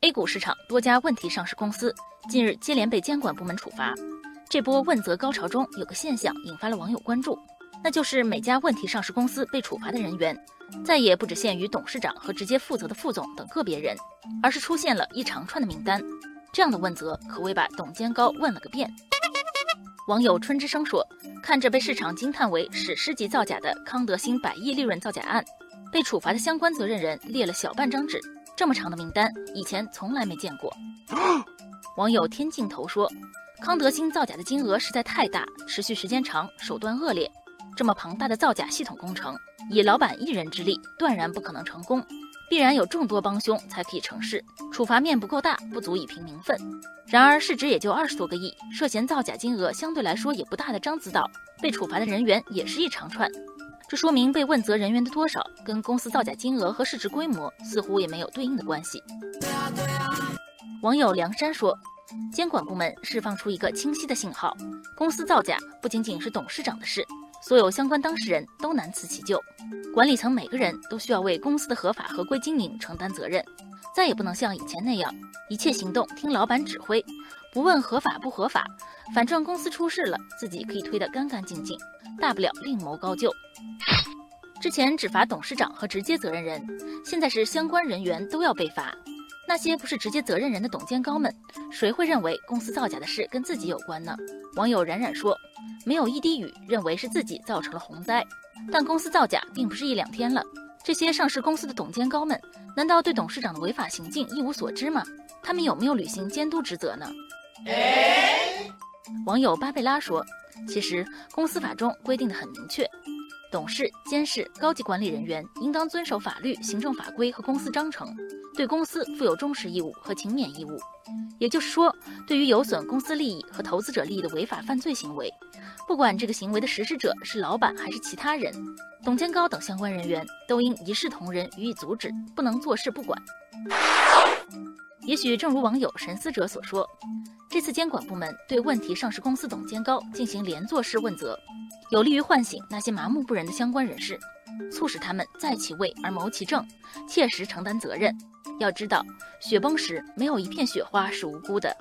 A 股市场多家问题上市公司近日接连被监管部门处罚。这波问责高潮中，有个现象引发了网友关注，那就是每家问题上市公司被处罚的人员，再也不只限于董事长和直接负责的副总等个别人，而是出现了一长串的名单。这样的问责可谓把董监高问了个遍。网友春之声说：“看着被市场惊叹为史诗级造假的康德新百亿利润造假案，被处罚的相关责任人列了小半张纸。”这么长的名单，以前从来没见过。网友天镜头说：“康德新造假的金额实在太大，持续时间长，手段恶劣。这么庞大的造假系统工程，以老板一人之力，断然不可能成功，必然有众多帮凶才可以成事。处罚面不够大，不足以平民愤。然而市值也就二十多个亿，涉嫌造假金额相对来说也不大的獐子岛，被处罚的人员也是一长串。”这说明被问责人员的多少跟公司造假金额和市值规模似乎也没有对应的关系。网友梁山说，监管部门释放出一个清晰的信号：公司造假不仅仅是董事长的事，所有相关当事人都难辞其咎。管理层每个人都需要为公司的合法合规经营承担责任，再也不能像以前那样，一切行动听老板指挥，不问合法不合法，反正公司出事了，自己可以推得干干净净。大不了另谋高就。之前只罚董事长和直接责任人，现在是相关人员都要被罚。那些不是直接责任人的董监高们，谁会认为公司造假的事跟自己有关呢？网友冉冉说，没有一滴雨认为是自己造成了洪灾，但公司造假并不是一两天了。这些上市公司的董监高们，难道对董事长的违法行径一无所知吗？他们有没有履行监督职责呢？网友巴贝拉说。其实，公司法中规定的很明确，董事、监事、高级管理人员应当遵守法律、行政法规和公司章程，对公司负有忠实义务和勤勉义务。也就是说，对于有损公司利益和投资者利益的违法犯罪行为，不管这个行为的实施者是老板还是其他人，董监高等相关人员都应一视同仁予以阻止，不能坐视不管。也许正如网友神思者所说。这次监管部门对问题上市公司董监高进行连坐式问责，有利于唤醒那些麻木不仁的相关人士，促使他们在其位而谋其政，切实承担责任。要知道，雪崩时没有一片雪花是无辜的。